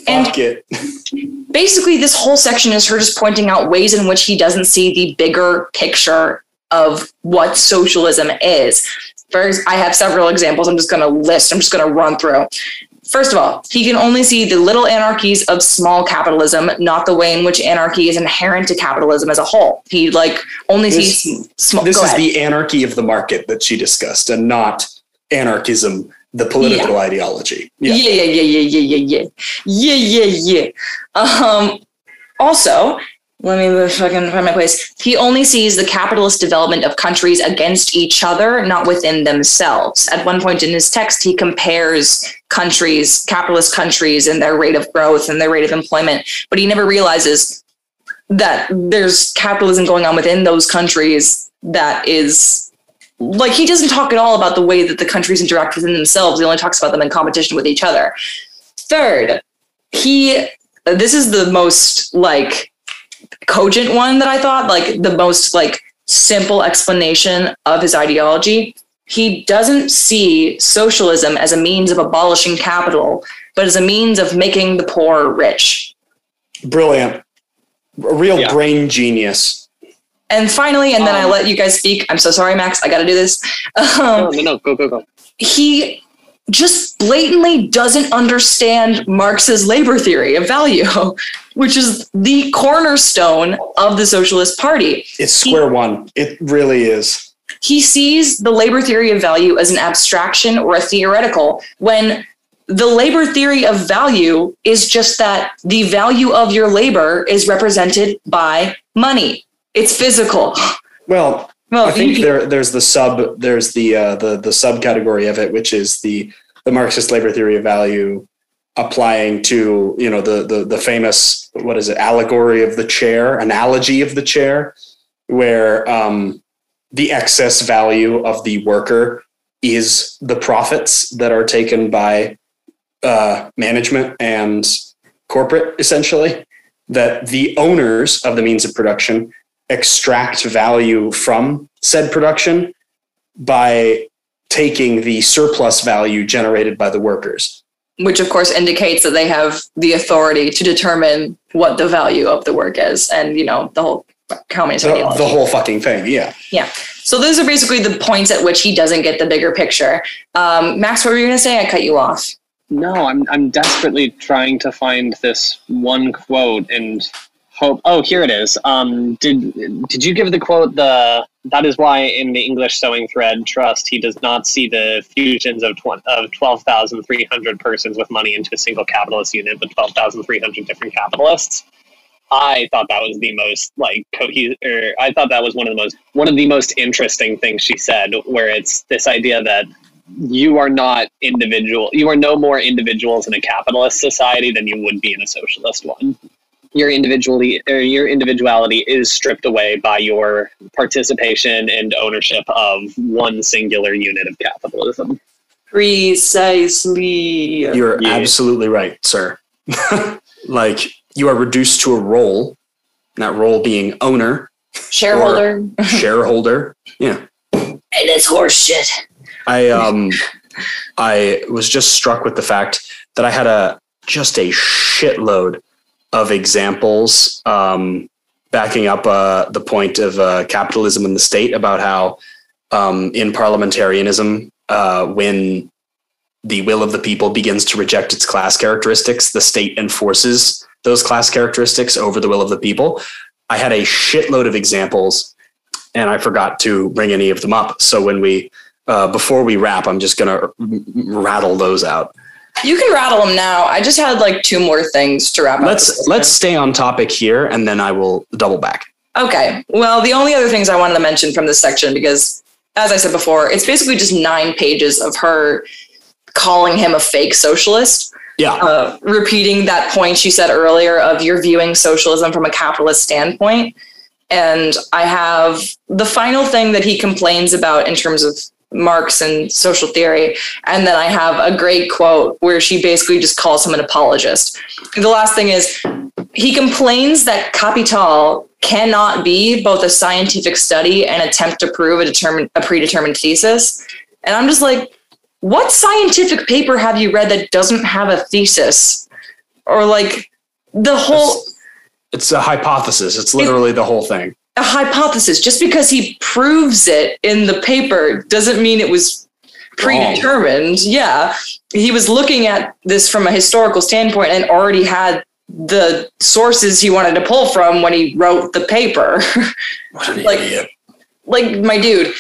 And Fuck it. basically this whole section is her just pointing out ways in which he doesn't see the bigger picture of what socialism is first i have several examples i'm just going to list i'm just going to run through first of all he can only see the little anarchies of small capitalism not the way in which anarchy is inherent to capitalism as a whole he like only This- sees small This is ahead. the anarchy of the market that she discussed, and not anarchism, the political ideology. Yeah, yeah, yeah, yeah, yeah, yeah, yeah, yeah, yeah, yeah. Um, also, let me fucking find my place. He only sees the capitalist development of countries against each other, not within themselves. At one point in his text, he compares countries, capitalist countries, and their rate of growth and their rate of employment, but he never realizes that there's capitalism going on within those countries that is like he doesn't talk at all about the way that the countries interact within themselves. He only talks about them in competition with each other. Third, he this is the most like cogent one that I thought, like the most like simple explanation of his ideology. He doesn't see socialism as a means of abolishing capital, but as a means of making the poor rich. Brilliant. A real Yeah. brain genius. And finally, and then I Um, let you guys speak. I'm so sorry, Max. I got to do this. [laughs] Um, No, no, no, go, go, go. he just blatantly doesn't understand Marx's labor theory of value, [laughs] which is the cornerstone of the Socialist Party. It's square one. It really is. He sees the labor theory of value as an abstraction or a theoretical when the labor theory of value is just that the value of your labor is represented by money. It's physical. Well, Well, I think there there's the sub there's the uh, the the subcategory of it, which is the the Marxist labor theory of value applying to you know the the the famous what is it allegory of the chair analogy of the chair where um, the excess value of the worker is the profits that are taken by uh, management and corporate essentially that the owners of the means of production extract value from said production by taking the surplus value generated by the workers. which of course indicates that they have the authority to determine what the value of the work is and you know the whole communist The, ideology. the whole fucking thing, yeah. yeah. so those are basically the points at which he doesn't get the bigger picture um, max what were you going to say i cut you off No, I'm I'm desperately trying to find this one quote and hope. Oh, here it is. Um, did did you give the quote the? That is why in the English sewing thread trust he does not see the fusions of tw- of twelve thousand three hundred persons with money into a single capitalist unit, but twelve thousand three hundred different capitalists. I thought that was the most like cohesive. Or I thought that was one of the most one of the most interesting things she said, where it's this idea that you are not individual. You are no more individuals in a capitalist society than you would be in a socialist one. your individually or your individuality is stripped away by your participation and ownership of one singular unit of capitalism. Precisely. You're Yeah. absolutely right, sir. [laughs] like you are reduced to a role, that role being owner, Shareholder. [laughs] shareholder. Yeah. and it's horseshit. I um I was just struck with the fact that I had a just a shitload of examples um, backing up uh, the point of uh, capitalism in the state about how um, in parliamentarianism, uh, when the will of the people begins to reject its class characteristics, the state enforces those class characteristics over the will of the people. I had a shitload of examples, and I forgot to bring any of them up. So when we uh, before we wrap, I'm just gonna r- rattle those out. You can rattle them now. I just had like two more things to wrap up. Let's let's stay on topic here, and then I will double back. Okay. Well, the only other things I wanted to mention from this section, because as I said before, it's basically just nine pages of her calling him a fake socialist, Yeah, uh, repeating that point she said earlier of you're viewing socialism from a capitalist standpoint. And I have the final thing that he complains about in terms of Marx and social theory. And then I have a great quote where she basically just calls him an apologist. The last thing is he complains that Capital cannot be both a scientific study and attempt to prove a determined a predetermined thesis. And I'm just like, what scientific paper have you read that doesn't have a thesis? Or like the whole it's a hypothesis. It's literally the whole thing. a hypothesis. Just because he proves it in the paper doesn't mean it was predetermined. Yeah. He was looking at this from a historical standpoint and already had the sources he wanted to pull from when he wrote the paper. What an [laughs] Like- idiot. like my dude.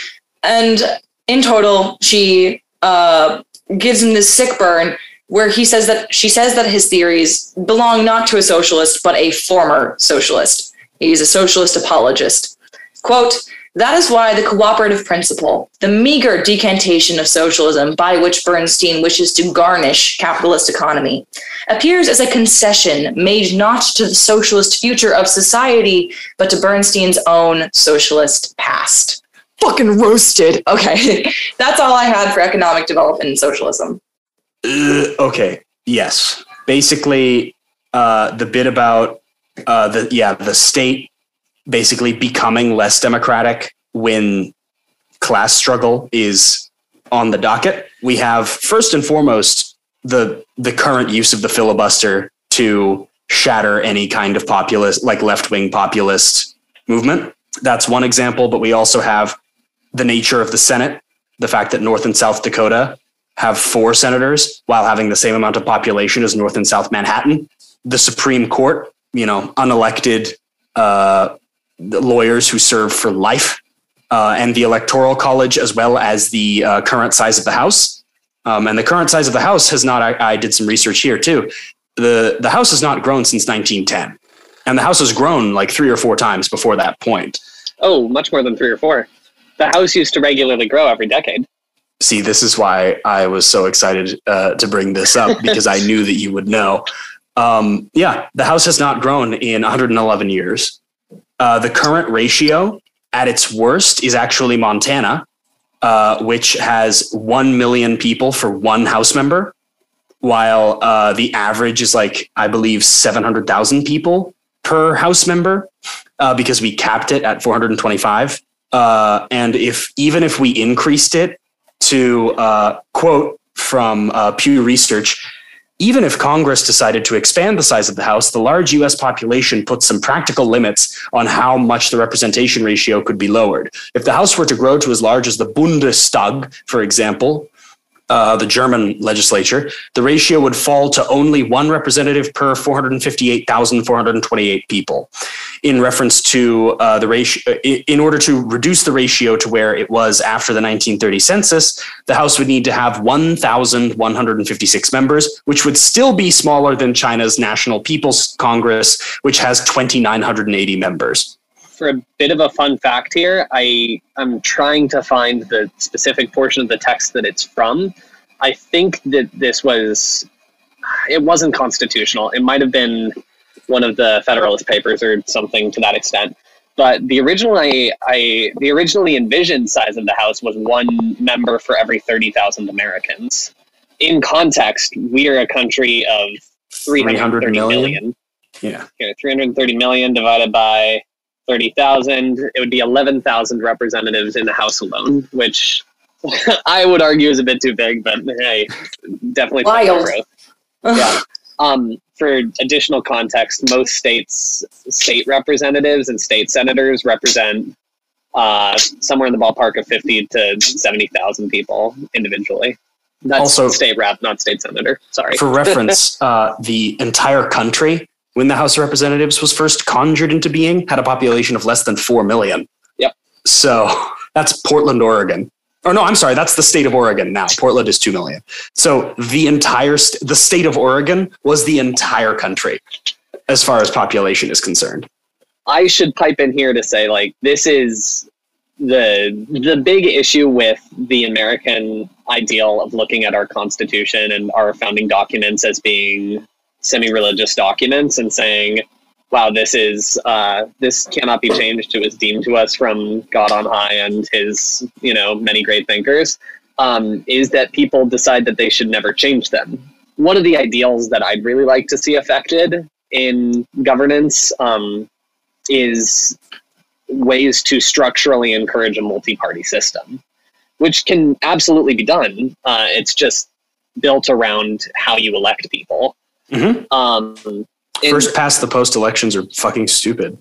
And in total, she uh, gives him this sick burn where he says that she says that his theories belong not to a socialist, but a former socialist. He's a socialist apologist. Quote, that is why the cooperative principle, the meager decantation of socialism by which Bernstein wishes to garnish capitalist economy, appears as a concession made not to the socialist future of society, but to Bernstein's own socialist past. Fucking roasted. Okay, [laughs] that's all I had for economic development and socialism. Uh, okay. Yes. Basically, uh, the bit about uh, the yeah the state basically becoming less democratic when class struggle is on the docket. We have first and foremost the the current use of the filibuster to shatter any kind of populist like left wing populist movement. That's one example, but we also have the nature of the Senate, the fact that North and South Dakota have four senators while having the same amount of population as North and South Manhattan. The Supreme Court, you know, unelected uh, lawyers who serve for life, uh, and the Electoral College, as well as the uh, current size of the House. Um, and the current size of the House has not. I, I did some research here too. the The House has not grown since 1910, and the House has grown like three or four times before that point. Oh, much more than three or four. The house used to regularly grow every decade. see this is why i was so excited uh, to bring this up [laughs] because i knew that you would know. Um, yeah the house has not grown in 111 years. Uh, the current ratio at its worst is actually montana uh, which has 1 million people for one house member while uh, the average is like i believe 700000 people per house member uh, because we capped it at 425 uh, and if even if we increased it to uh, quote from uh, Pew Research even if Congress decided to expand the size of the House, the large US population puts some practical limits on how much the representation ratio could be lowered. If the House were to grow to as large as the Bundestag, for example, uh, the German legislature, the ratio would fall to only one representative per 458,428 people. In reference to uh, the ratio, in order to reduce the ratio to where it was after the 1930 census, the House would need to have 1,156 members, which would still be smaller than China's National People's Congress, which has 2,980 members. For a bit of a fun fact here, I am trying to find the specific portion of the text that it's from. I think that this was it wasn't constitutional. It might have been one of the Federalist Papers or something to that extent. But the original I, I the originally envisioned size of the House was one member for every thirty thousand Americans. In context, we are a country of 330 million? million. Yeah. Okay, 330 million divided by 30,000, it would be 11,000 representatives in the House alone, which [laughs] I would argue is a bit too big, but hey, definitely Wild. [laughs] Yeah. Um, for additional context, most states, state representatives and state senators represent uh, somewhere in the ballpark of 50 to 70,000 people individually. That's Also- state rep, not state senator. Sorry. For reference, [laughs] uh, the entire country, when the House of Representatives was first conjured into being, had a population of less than 4 million. Yep. So that's Portland, Oregon. Or no, I'm sorry, that's the state of Oregon now. Portland is 2 million. So the entire, st- the state of Oregon was the entire country as far as population is concerned. I should pipe in here to say like this is the the big issue with the American ideal of looking at our constitution and our founding documents as being semi-religious documents and saying wow this is uh, this cannot be changed it was deemed to us from god on high and his you know many great thinkers um, is that people decide that they should never change them one of the ideals that i'd really like to see affected in governance um, is ways to structurally encourage a multi-party system, which can absolutely be done. Uh, it's just built around how you elect people. Mhm. Um, First past the post elections are fucking stupid.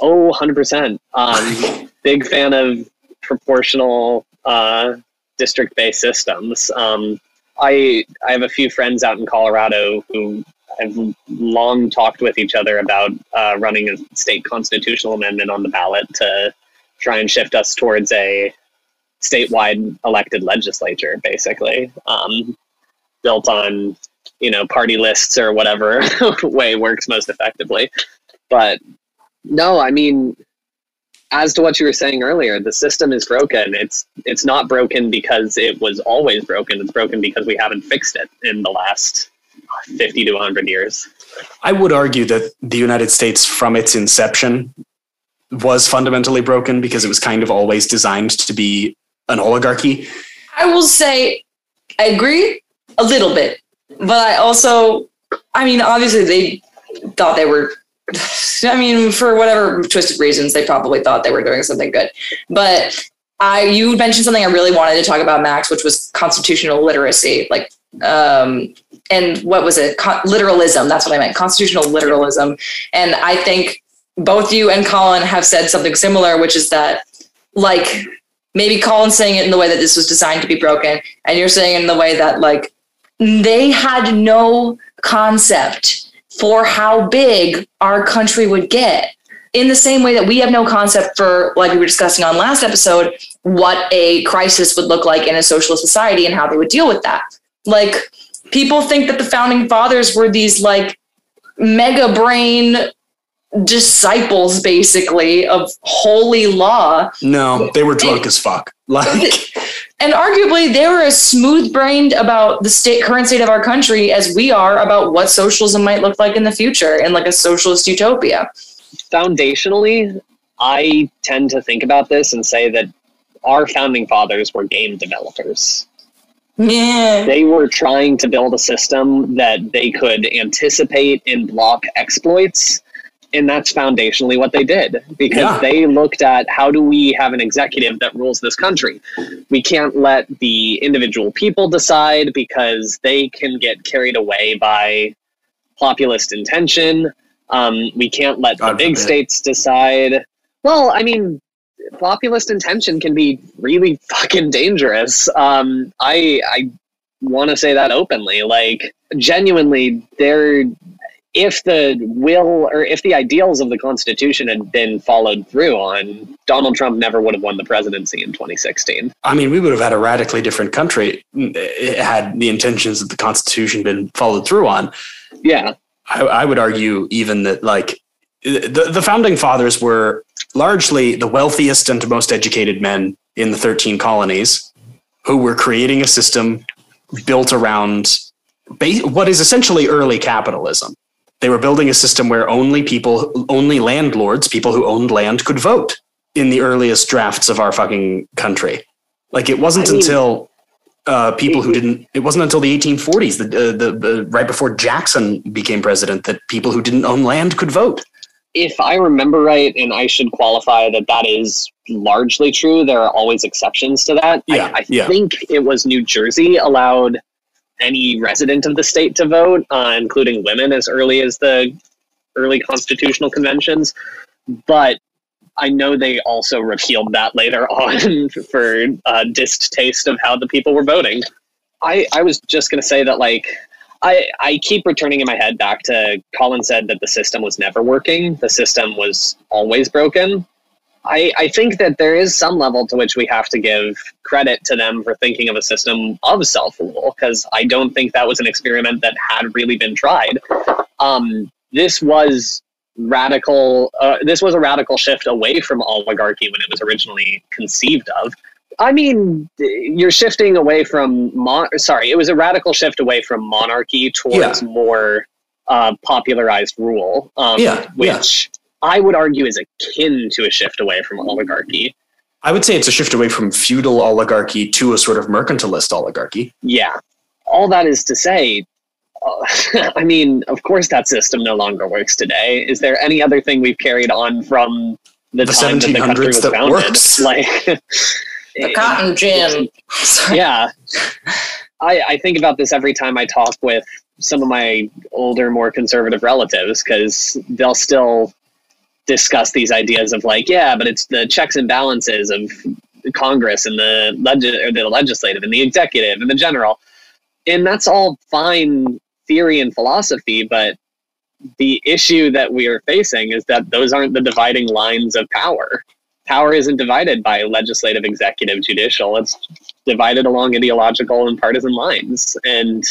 Oh, 100%. Um, [laughs] big fan of proportional uh, district based systems. Um, I, I have a few friends out in Colorado who have long talked with each other about uh, running a state constitutional amendment on the ballot to try and shift us towards a statewide elected legislature, basically, um, built on you know party lists or whatever [laughs] way works most effectively. But no, I mean, as to what you were saying earlier, the system is broken. It's it's not broken because it was always broken. It's broken because we haven't fixed it in the last fifty to hundred years. I would argue that the United States, from its inception, was fundamentally broken because it was kind of always designed to be an oligarchy. I will say, I agree a little bit, but I also, I mean, obviously they thought they were. I mean, for whatever twisted reasons, they probably thought they were doing something good. But I, you mentioned something I really wanted to talk about, Max, which was constitutional literacy. Like, um, and what was it? Con- literalism. That's what I meant. Constitutional literalism. And I think both you and Colin have said something similar, which is that, like, maybe Colin's saying it in the way that this was designed to be broken, and you're saying it in the way that like they had no concept for how big our country would get. In the same way that we have no concept for, like we were discussing on last episode, what a crisis would look like in a socialist society and how they would deal with that. Like people think that the founding fathers were these like mega brain disciples basically of holy law No, they were drunk as fuck. Like, [laughs] and arguably they were as smooth brained about the state current state of our country as we are about what socialism might look like in the future in like a socialist utopia Foundationally, I tend to think about this and say that our founding fathers were game developers. yeah They were trying to build a system that they could anticipate and block exploits. And that's foundationally what they did because Yeah. they looked at how do we have an executive that rules this country? We can't let the individual people decide because they can get carried away by populist intention. Um, we can't let the big forbid. states decide. Well, I mean, populist intention can be really fucking dangerous. Um, I I want to say that openly. Like genuinely, there. If the will or if the ideals of the Constitution had been followed through on, Donald Trump never would have won the presidency in 2016. I mean, we would have had a radically different country eh, had the intentions of the Constitution been followed through on. Yeah, I, I would argue even that, like, the, the founding fathers were largely the wealthiest and most educated men in the 13 colonies who were creating a system built around what is essentially early capitalism. They were building a system where only people, only landlords, people who owned land, could vote in the earliest drafts of our fucking country. Like it wasn't I mean- until uh, people who didn't. It wasn't until the 1840s, the, uh, the the right before Jackson became president, that people who didn't own land could vote. if I remember right, and I should qualify that that is largely true, there are always exceptions to that. Yeah, I, I yeah. think it was New Jersey allowed any resident of the state to vote, uh, including women, as early as the early constitutional conventions. But I know they also repealed that later [laughs] on for uh, distaste of how the people were voting. I, I was just going to say that, like, I, I keep returning in my head back to Colin said that the system was never working. The system was always broken. I, I think that there is some level to which we have to give credit to them for thinking of a system of self rule, because I don't think that was an experiment that had really been tried. Um, this was radical. Uh, this was a radical shift away from oligarchy when it was originally conceived of. I mean, you're shifting away from mon- sorry, it was a radical shift away from monarchy towards more uh, popularized rule. Um, Yeah, yeah. Which I would argue is akin to a shift away from oligarchy. I would say it's a shift away from feudal oligarchy to a sort of mercantilist oligarchy. Yeah, all that is to say. Uh, [laughs] I mean, of course, that system no longer works today. Is there any other thing we've carried on from the, The time that the 1700s was that founded? works. [laughs] Like, The cotton gin. [laughs] Yeah I, I think about this every time i talk with some of my older more conservative relatives because they'll still discuss these ideas of like yeah but it's the checks and balances of congress and the, leg- or the legislative and the executive and the general and that's all fine theory and philosophy but the issue that we are facing is that those aren't the dividing lines of power power isn't divided by legislative, executive, judicial. It's divided along ideological and partisan lines. And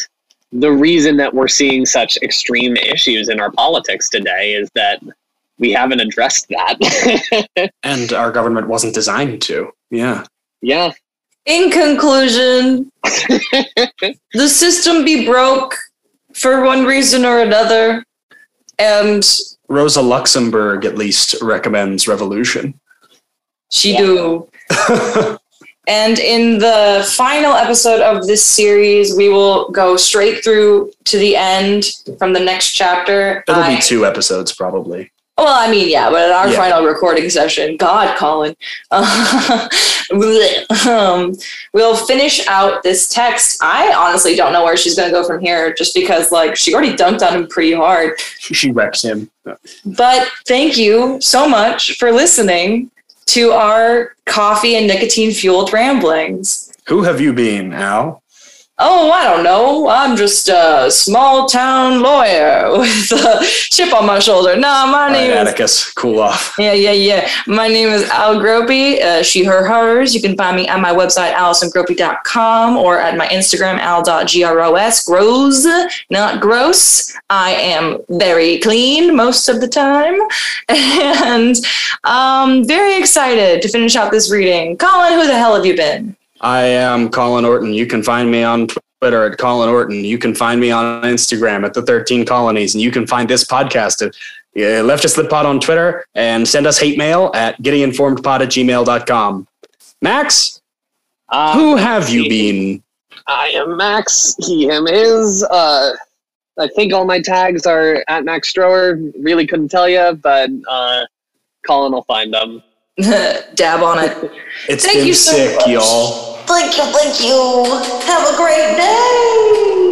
the reason that we're seeing such extreme issues in our politics today is that we haven't addressed that. [laughs] And our government wasn't designed to. Yeah. yeah. In conclusion, [laughs] the system be broke for one reason or another. And Rosa Luxemburg at least recommends revolution. she do. [laughs] And in the final episode of this series, we will go straight through to the end from the next chapter. It'll I- be two episodes probably. Well, I mean, yeah, but in our Yeah. final recording session, God, Colin, [laughs] um, we'll finish out this text. I honestly don't know where she's going to go from here, just because like she already dunked on him pretty hard. She wrecks him. But thank you so much for listening to our coffee and nicotine fueled ramblings. Who have you been, Al? Oh, I don't know. I'm just a small town lawyer [laughs] with a chip on my shoulder. Nah, my All right, name is Atticus, cool off. Yeah, yeah, yeah. My name is Al Gropey, uh, she, her, hers. You can find me at my website, AllisonGropey.com, or at my Instagram, al.gros. Grows, not gross. I am very clean most of the time. [laughs] And um, very excited to finish out this reading. Colin, who the hell have you been? I am Colin Orton. You can find me on Twitter at Colin Orton. You can find me on Instagram at the 13 Colonies. And you can find this podcast at uh, Leftist Lit Pod on Twitter and send us hate mail at gettinginformedpod at gmail.com. Max, Uh, who have you been? I am Max. He, him, his. Uh, I think all my tags are at Max Strower. Really couldn't tell you, but uh, Colin will find them. [laughs] Dab on it. It's Thank been you so sick, much. y'all. Thank you, thank you. Have a great day.